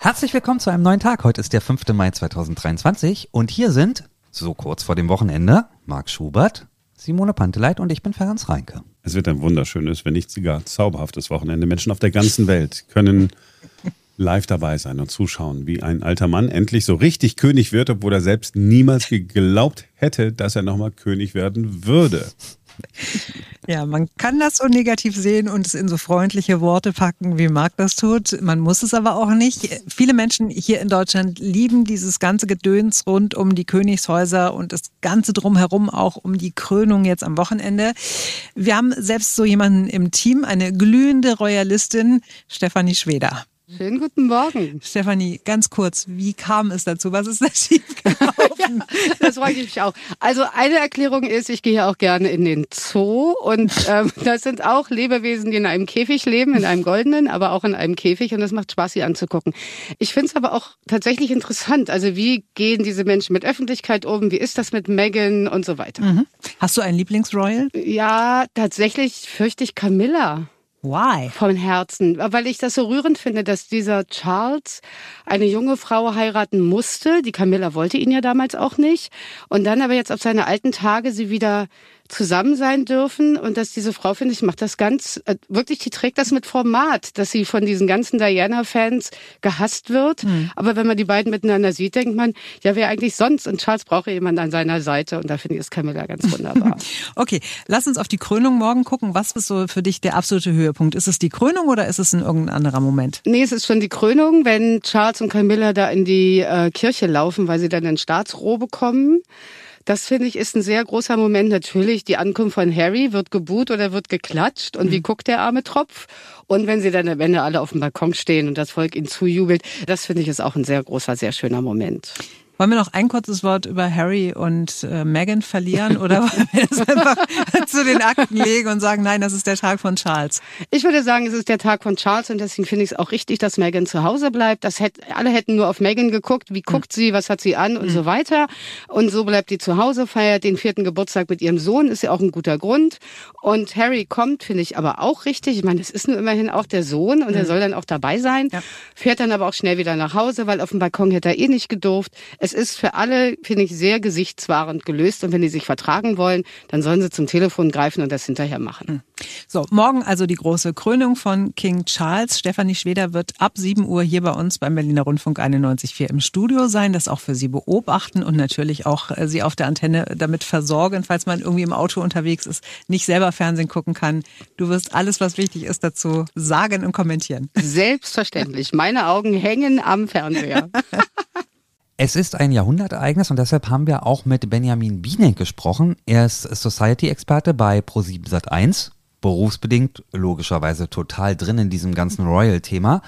Herzlich willkommen zu einem neuen Tag. Heute ist der 5. Mai 2023 und hier sind, so kurz vor dem Wochenende, Marc Schubert, Simone Panteleit und ich bin Ferenc Reinke. Es wird ein wunderschönes, wenn nicht sogar zauberhaftes Wochenende. Menschen auf der ganzen Welt können live dabei sein und zuschauen, wie ein alter Mann endlich so richtig König wird, obwohl er selbst niemals geglaubt hätte, dass er nochmal König werden würde. Ja, man kann das so negativ sehen und es in so freundliche Worte packen, wie Marc das tut. Man muss es aber auch nicht. Viele Menschen hier in Deutschland lieben dieses ganze Gedöns rund um die Königshäuser und das Ganze drumherum auch um die Krönung jetzt am Wochenende. Wir haben selbst so jemanden im Team, eine glühende Royalistin, Stefanie Schweder. Schönen guten Morgen. Stefanie, ganz kurz, wie kam es dazu? Was ist da schiefgelaufen? ja, das freue ich mich auch. Also eine Erklärung ist, ich gehe auch gerne in den Zoo und ähm, das sind auch Lebewesen, die in einem Käfig leben, in einem goldenen, aber auch in einem Käfig und das macht Spaß, sie anzugucken. Ich finde es aber auch tatsächlich interessant. Also wie gehen diese Menschen mit Öffentlichkeit um? Wie ist das mit Megan und so weiter? Mhm. Hast du einen Lieblingsroyal? Ja, tatsächlich fürchte ich Camilla. Why? Von Herzen. Weil ich das so rührend finde, dass dieser Charles eine junge Frau heiraten musste. Die Camilla wollte ihn ja damals auch nicht. Und dann aber jetzt auf seine alten Tage sie wieder zusammen sein dürfen und dass diese Frau, finde ich, macht das ganz, äh, wirklich, die trägt das mit Format, dass sie von diesen ganzen Diana-Fans gehasst wird. Mhm. Aber wenn man die beiden miteinander sieht, denkt man, ja, wer eigentlich sonst? Und Charles brauche jemand an seiner Seite und da finde ich es Camilla ganz wunderbar. okay, lass uns auf die Krönung morgen gucken. Was ist so für dich der absolute Höhepunkt? Ist es die Krönung oder ist es ein irgendein anderer Moment? Nee, es ist schon die Krönung, wenn Charles und Camilla da in die äh, Kirche laufen, weil sie dann in Staatsrobe kommen. Das finde ich ist ein sehr großer Moment. Natürlich, die Ankunft von Harry wird gebuht oder wird geklatscht und mhm. wie guckt der arme Tropf? Und wenn sie dann am Ende alle auf dem Balkon stehen und das Volk ihnen zujubelt, das finde ich ist auch ein sehr großer, sehr schöner Moment. Wollen wir noch ein kurzes Wort über Harry und äh, Meghan verlieren oder wollen wir das einfach zu den Akten legen und sagen, nein, das ist der Tag von Charles? Ich würde sagen, es ist der Tag von Charles und deswegen finde ich es auch richtig, dass Meghan zu Hause bleibt. Das hätte, alle hätten nur auf Meghan geguckt, wie guckt mhm. sie, was hat sie an und mhm. so weiter. Und so bleibt die zu Hause, feiert den vierten Geburtstag mit ihrem Sohn, ist ja auch ein guter Grund. Und Harry kommt, finde ich aber auch richtig. Ich meine, es ist nur immerhin auch der Sohn und mhm. er soll dann auch dabei sein. Ja. Fährt dann aber auch schnell wieder nach Hause, weil auf dem Balkon hätte er eh nicht gedurft. Es ist für alle, finde ich, sehr gesichtswahrend gelöst. Und wenn die sich vertragen wollen, dann sollen sie zum Telefon greifen und das hinterher machen. Hm. So, morgen also die große Krönung von King Charles. Stefanie Schweder wird ab 7 Uhr hier bei uns beim Berliner Rundfunk 91.4 im Studio sein, das auch für Sie beobachten und natürlich auch äh, Sie auf der Antenne damit versorgen, falls man irgendwie im Auto unterwegs ist, nicht selber Fernsehen gucken kann. Du wirst alles, was wichtig ist, dazu sagen und kommentieren. Selbstverständlich. Meine Augen hängen am Fernseher. Es ist ein Jahrhundertereignis und deshalb haben wir auch mit Benjamin Bienek gesprochen. Er ist Society-Experte bei Pro7 Sat1, berufsbedingt logischerweise total drin in diesem ganzen Royal-Thema.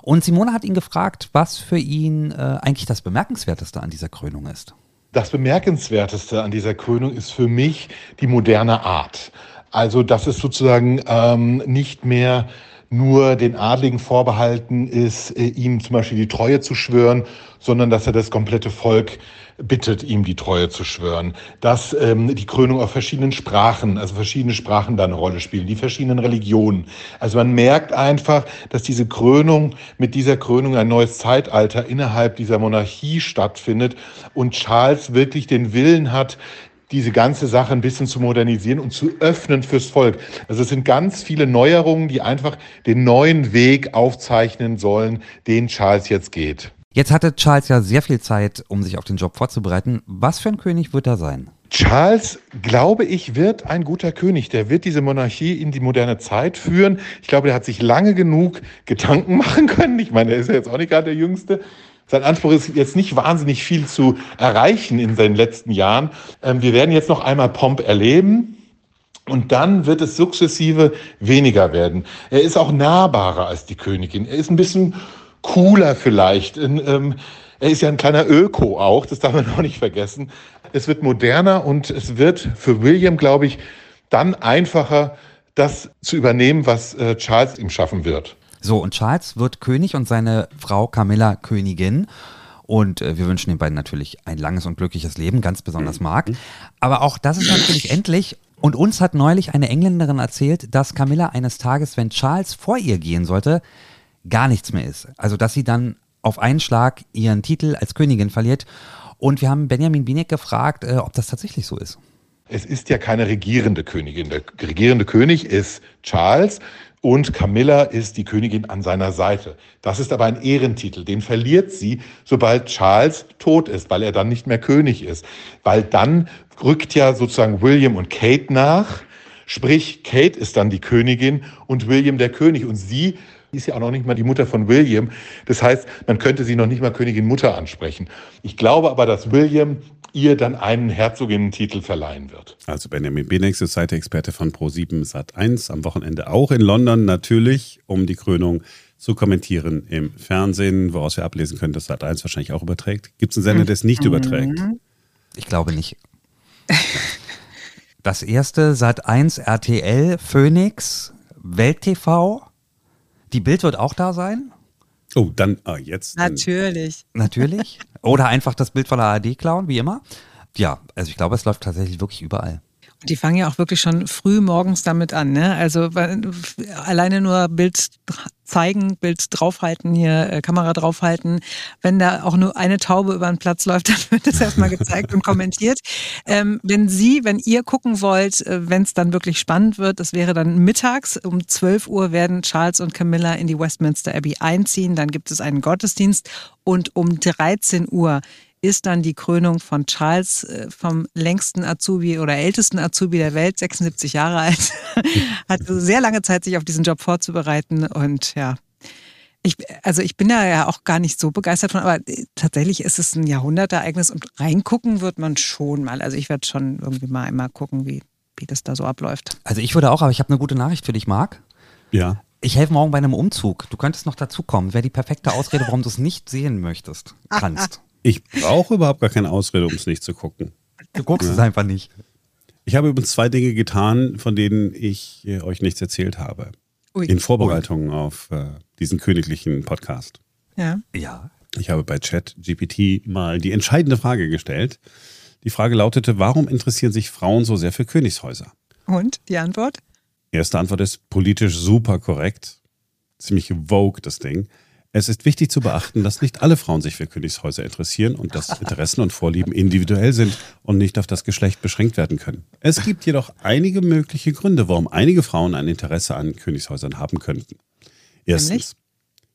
Und Simone hat ihn gefragt, was für ihn äh, eigentlich das Bemerkenswerteste an dieser Krönung ist. Das Bemerkenswerteste an dieser Krönung ist für mich die moderne Art. Also, dass es sozusagen ähm, nicht mehr nur den Adligen vorbehalten ist, äh, ihm zum Beispiel die Treue zu schwören, sondern dass er das komplette Volk bittet, ihm die Treue zu schwören. Dass ähm, die Krönung auf verschiedenen Sprachen, also verschiedene Sprachen da eine Rolle spielen, die verschiedenen Religionen. Also man merkt einfach, dass diese Krönung, mit dieser Krönung ein neues Zeitalter innerhalb dieser Monarchie stattfindet und Charles wirklich den Willen hat, diese ganze Sache ein bisschen zu modernisieren und zu öffnen fürs Volk. Also es sind ganz viele Neuerungen, die einfach den neuen Weg aufzeichnen sollen, den Charles jetzt geht. Jetzt hatte Charles ja sehr viel Zeit, um sich auf den Job vorzubereiten. Was für ein König wird er sein? Charles, glaube ich, wird ein guter König. Der wird diese Monarchie in die moderne Zeit führen. Ich glaube, der hat sich lange genug Gedanken machen können. Ich meine, er ist ja jetzt auch nicht gerade der Jüngste. Sein Anspruch ist jetzt nicht wahnsinnig viel zu erreichen in seinen letzten Jahren. Ähm, wir werden jetzt noch einmal Pomp erleben. Und dann wird es sukzessive weniger werden. Er ist auch nahbarer als die Königin. Er ist ein bisschen cooler vielleicht. Ähm, er ist ja ein kleiner Öko auch, das darf man auch nicht vergessen. Es wird moderner und es wird für William, glaube ich, dann einfacher, das zu übernehmen, was äh, Charles ihm schaffen wird. So, und Charles wird König und seine Frau Camilla Königin. Und äh, wir wünschen den beiden natürlich ein langes und glückliches Leben, ganz besonders Marc. Aber auch das ist natürlich endlich. Und uns hat neulich eine Engländerin erzählt, dass Camilla eines Tages, wenn Charles vor ihr gehen sollte, gar nichts mehr ist. Also, dass sie dann auf einen Schlag ihren Titel als Königin verliert. Und wir haben Benjamin Binek gefragt, äh, ob das tatsächlich so ist. Es ist ja keine regierende Königin. Der regierende König ist Charles und Camilla ist die Königin an seiner Seite. Das ist aber ein Ehrentitel. Den verliert sie, sobald Charles tot ist, weil er dann nicht mehr König ist. Weil dann rückt ja sozusagen William und Kate nach. Sprich, Kate ist dann die Königin und William der König. Und sie ist ja auch noch nicht mal die Mutter von William. Das heißt, man könnte sie noch nicht mal Königin Mutter ansprechen. Ich glaube aber, dass William ihr dann einen Herzoginnentitel verleihen wird. Also Benjamin Benex ist Seite-Experte von Pro7 Sat1, am Wochenende auch in London natürlich, um die Krönung zu kommentieren im Fernsehen, woraus wir ablesen können, dass Sat1 wahrscheinlich auch überträgt. Gibt es einen Sender, der es nicht mhm. überträgt? Ich glaube nicht. Das erste Sat1 RTL, Phoenix, Welt TV. Die Bild wird auch da sein. Oh, dann ah, jetzt. Natürlich. Natürlich. Oder einfach das Bild von der ARD klauen, wie immer. Ja, also ich glaube, es läuft tatsächlich wirklich überall. Die fangen ja auch wirklich schon früh morgens damit an. Ne? Also alleine nur Bild zeigen, Bild draufhalten, hier äh, Kamera draufhalten. Wenn da auch nur eine Taube über den Platz läuft, dann wird das erstmal gezeigt und kommentiert. Ähm, wenn Sie, wenn ihr gucken wollt, äh, wenn es dann wirklich spannend wird, das wäre dann mittags um 12 Uhr werden Charles und Camilla in die Westminster Abbey einziehen. Dann gibt es einen Gottesdienst und um 13 Uhr ist dann die Krönung von Charles äh, vom längsten Azubi oder ältesten Azubi der Welt, 76 Jahre alt. Hat sehr lange Zeit, sich auf diesen Job vorzubereiten und ja. Ich, also ich bin da ja auch gar nicht so begeistert von, aber tatsächlich ist es ein Jahrhundertereignis und reingucken wird man schon mal. Also ich werde schon irgendwie mal einmal gucken, wie, wie das da so abläuft. Also ich würde auch, aber ich habe eine gute Nachricht für dich, Marc. Ja. Ich helfe morgen bei einem Umzug. Du könntest noch dazukommen. Wäre die perfekte Ausrede, warum du es nicht sehen möchtest, kannst. Ich brauche überhaupt gar keine Ausrede, um es nicht zu gucken. Du guckst ja. es einfach nicht. Ich habe übrigens zwei Dinge getan, von denen ich äh, euch nichts erzählt habe. Ui. In Vorbereitung Ui. auf äh, diesen königlichen Podcast. Ja. Ja. Ich habe bei Chat GPT mal die entscheidende Frage gestellt. Die Frage lautete, warum interessieren sich Frauen so sehr für Königshäuser? Und die Antwort? Erste Antwort ist politisch super korrekt. Ziemlich vogue, das Ding. Es ist wichtig zu beachten, dass nicht alle Frauen sich für Königshäuser interessieren und dass Interessen und Vorlieben individuell sind und nicht auf das Geschlecht beschränkt werden können. Es gibt jedoch einige mögliche Gründe, warum einige Frauen ein Interesse an Königshäusern haben könnten. Erstens.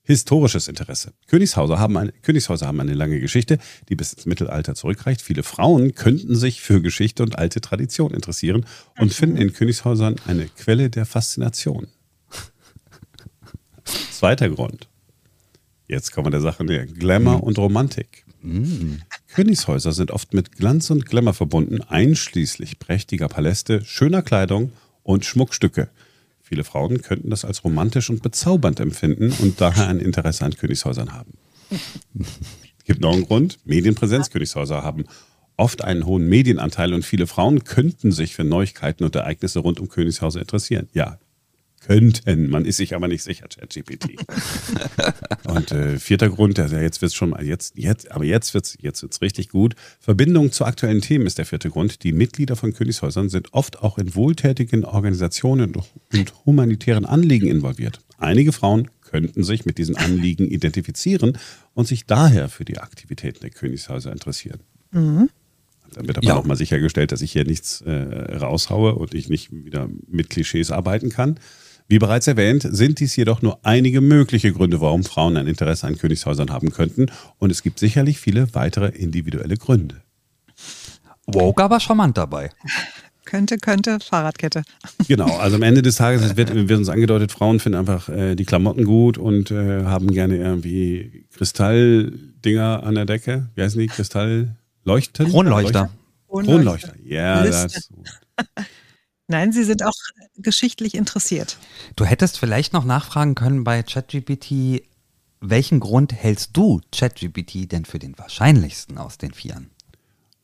Historisches Interesse. Königshäuser haben, eine, Königshäuser haben eine lange Geschichte, die bis ins Mittelalter zurückreicht. Viele Frauen könnten sich für Geschichte und alte Tradition interessieren und finden in Königshäusern eine Quelle der Faszination. Zweiter Grund. Jetzt kommen wir der Sache näher. Glamour mhm. und Romantik. Mhm. Königshäuser sind oft mit Glanz und Glamour verbunden, einschließlich prächtiger Paläste, schöner Kleidung und Schmuckstücke. Viele Frauen könnten das als romantisch und bezaubernd empfinden und daher ein Interesse an Königshäusern haben. Es gibt noch einen Grund. Medienpräsenz. Königshäuser haben oft einen hohen Medienanteil und viele Frauen könnten sich für Neuigkeiten und Ereignisse rund um Königshäuser interessieren. Ja, könnten. Man ist sich aber nicht sicher, ChatGPT. und äh, vierter Grund, also jetzt wird's schon mal, jetzt, jetzt, aber jetzt wird's, jetzt wird's richtig gut. Verbindung zu aktuellen Themen ist der vierte Grund. Die Mitglieder von Königshäusern sind oft auch in wohltätigen Organisationen und humanitären Anliegen involviert. Einige Frauen könnten sich mit diesen Anliegen identifizieren und sich daher für die Aktivitäten der Königshäuser interessieren. Mhm. Dann wird aber ja. nochmal sichergestellt, dass ich hier nichts äh, raushaue und ich nicht wieder mit Klischees arbeiten kann. Wie bereits erwähnt, sind dies jedoch nur einige mögliche Gründe, warum Frauen ein Interesse an Königshäusern haben könnten. Und es gibt sicherlich viele weitere individuelle Gründe. Woke aber charmant dabei. Könnte, könnte, Fahrradkette. Genau, also am Ende des Tages wird, wird uns angedeutet, Frauen finden einfach äh, die Klamotten gut und äh, haben gerne irgendwie Kristalldinger an der Decke. Wie heißen die? Kristallleuchten? Kronleuchter. Kronleuchter. Ja, yeah, das. Nein, Sie sind auch geschichtlich interessiert. Du hättest vielleicht noch nachfragen können bei ChatGPT, welchen Grund hältst du ChatGPT denn für den wahrscheinlichsten aus den Vieren?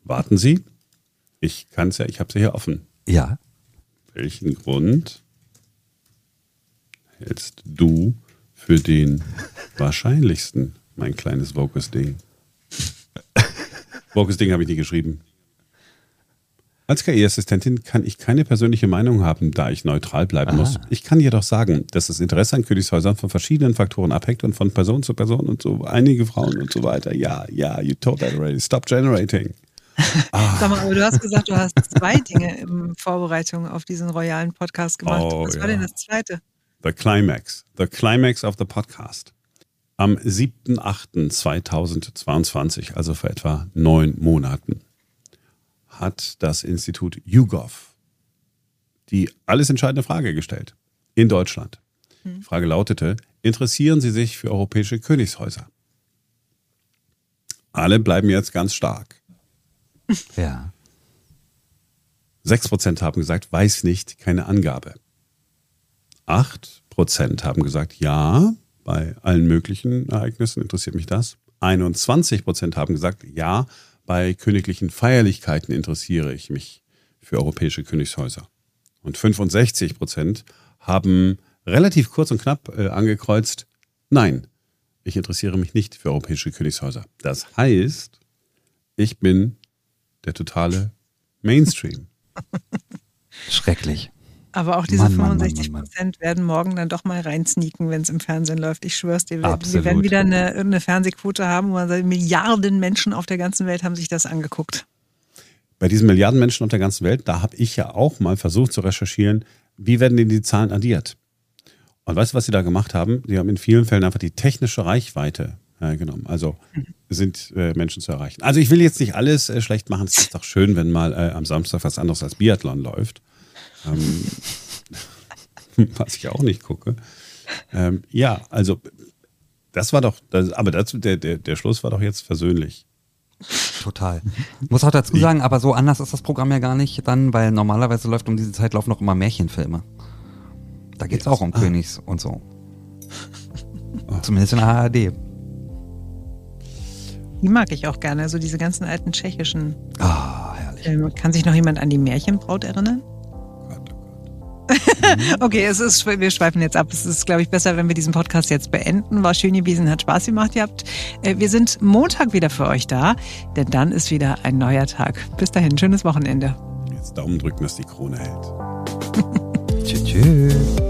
Warten Sie, ich kann es ja, ich habe es ja hier offen. Ja. Welchen Grund hältst du für den wahrscheinlichsten, mein kleines Vocus-Ding? Vocus-Ding habe ich nie geschrieben. Als KI-Assistentin kann ich keine persönliche Meinung haben, da ich neutral bleiben Aha. muss. Ich kann jedoch sagen, dass das Interesse an Königshäusern von verschiedenen Faktoren abhängt und von Person zu Person und so einige Frauen und so weiter. Ja, ja, you told that already. Stop generating. Sag mal, aber du hast gesagt, du hast zwei Dinge in Vorbereitung auf diesen royalen Podcast gemacht. Oh, Was war ja. denn das zweite? The Climax. The Climax of the Podcast. Am 7.8.2022, also vor etwa neun Monaten, hat das Institut YouGov die alles entscheidende Frage gestellt. In Deutschland. Die Frage lautete, interessieren Sie sich für europäische Königshäuser? Alle bleiben jetzt ganz stark. Ja. 6% haben gesagt, weiß nicht, keine Angabe. 8% haben gesagt, ja, bei allen möglichen Ereignissen interessiert mich das. 21% haben gesagt, ja, bei königlichen Feierlichkeiten interessiere ich mich für europäische Königshäuser. Und 65% haben relativ kurz und knapp äh, angekreuzt, nein, ich interessiere mich nicht für europäische Königshäuser. Das heißt, ich bin der totale Mainstream. Schrecklich. Aber auch diese Mann, Mann, Mann, 65 Mann, Mann. Prozent werden morgen dann doch mal reinsneaken, wenn es im Fernsehen läuft. Ich schwör's dir, wir, wir werden wieder eine, eine Fernsehquote haben, wo man sagt, Milliarden Menschen auf der ganzen Welt haben sich das angeguckt. bei diesen Milliarden Menschen auf der ganzen Welt, da habe ich ja auch mal versucht zu recherchieren, wie werden denn die Zahlen addiert? Und weißt du, was sie da gemacht haben? Sie haben in vielen Fällen einfach die technische Reichweite äh, genommen. Also sind äh, Menschen zu erreichen. Also ich will jetzt nicht alles äh, schlecht machen. Es ist doch schön, wenn mal äh, am Samstag was anderes als Biathlon läuft. Ähm, was ich auch nicht gucke. Ähm, ja, also das war doch, das, aber dazu, der, der, der Schluss war doch jetzt versöhnlich. Total. Muss auch dazu sagen, aber so anders ist das Programm ja gar nicht dann, weil normalerweise läuft um diese Zeit laufen noch immer Märchenfilme. Da geht es auch um Königs und so. Zumindest in der ARD. Die mag ich auch gerne, so diese ganzen alten tschechischen. Ah, herrlich. Filme. Kann sich noch jemand an die Märchenbraut erinnern? Okay, es ist, wir schweifen jetzt ab. Es ist, glaube ich, besser, wenn wir diesen Podcast jetzt beenden. War schön gewesen, hat Spaß gemacht gehabt. Äh, Wir sind Montag wieder für euch da, denn dann ist wieder ein neuer Tag. Bis dahin, schönes Wochenende. Jetzt Daumen drücken, dass die Krone hält. Tschüss. tschüss.